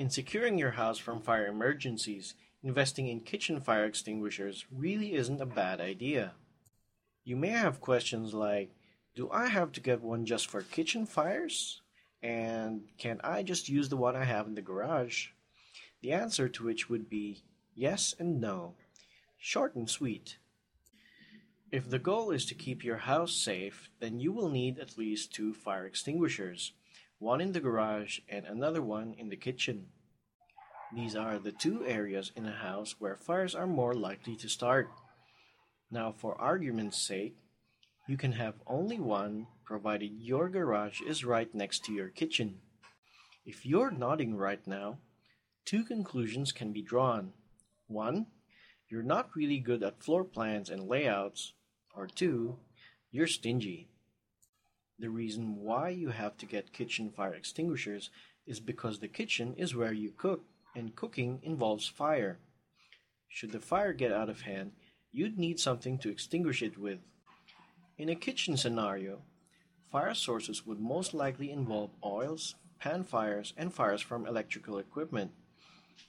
In securing your house from fire emergencies, investing in kitchen fire extinguishers really isn't a bad idea. You may have questions like Do I have to get one just for kitchen fires? And can I just use the one I have in the garage? The answer to which would be yes and no. Short and sweet. If the goal is to keep your house safe, then you will need at least two fire extinguishers, one in the garage and another one in the kitchen. These are the two areas in a house where fires are more likely to start. Now, for argument's sake, you can have only one provided your garage is right next to your kitchen. If you're nodding right now, two conclusions can be drawn. One, you're not really good at floor plans and layouts, or two, you're stingy. The reason why you have to get kitchen fire extinguishers is because the kitchen is where you cook, and cooking involves fire. Should the fire get out of hand, you'd need something to extinguish it with. In a kitchen scenario, fire sources would most likely involve oils, pan fires, and fires from electrical equipment.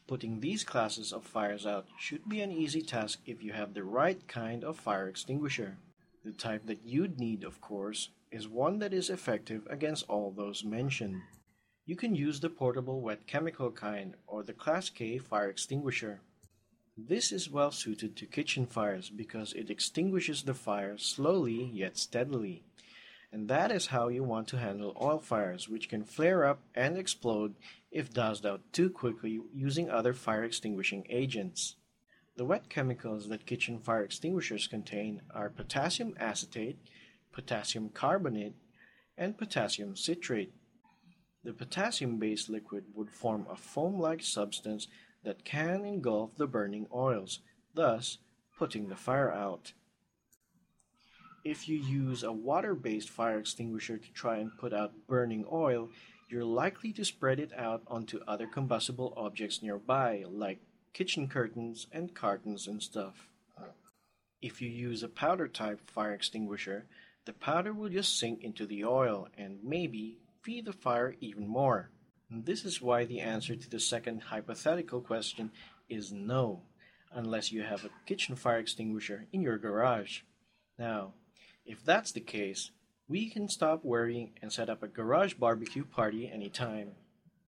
Putting these classes of fires out should be an easy task if you have the right kind of fire extinguisher. The type that you'd need, of course, is one that is effective against all those mentioned. You can use the portable wet chemical kind or the Class K fire extinguisher. This is well suited to kitchen fires because it extinguishes the fire slowly yet steadily. And that is how you want to handle oil fires, which can flare up and explode if doused out too quickly using other fire extinguishing agents. The wet chemicals that kitchen fire extinguishers contain are potassium acetate, potassium carbonate, and potassium citrate. The potassium based liquid would form a foam like substance that can engulf the burning oils, thus putting the fire out. If you use a water based fire extinguisher to try and put out burning oil, you're likely to spread it out onto other combustible objects nearby, like kitchen curtains and cartons and stuff. Uh, if you use a powder type fire extinguisher, the powder will just sink into the oil and maybe feed the fire even more. This is why the answer to the second hypothetical question is no, unless you have a kitchen fire extinguisher in your garage. Now, if that's the case, we can stop worrying and set up a garage barbecue party anytime.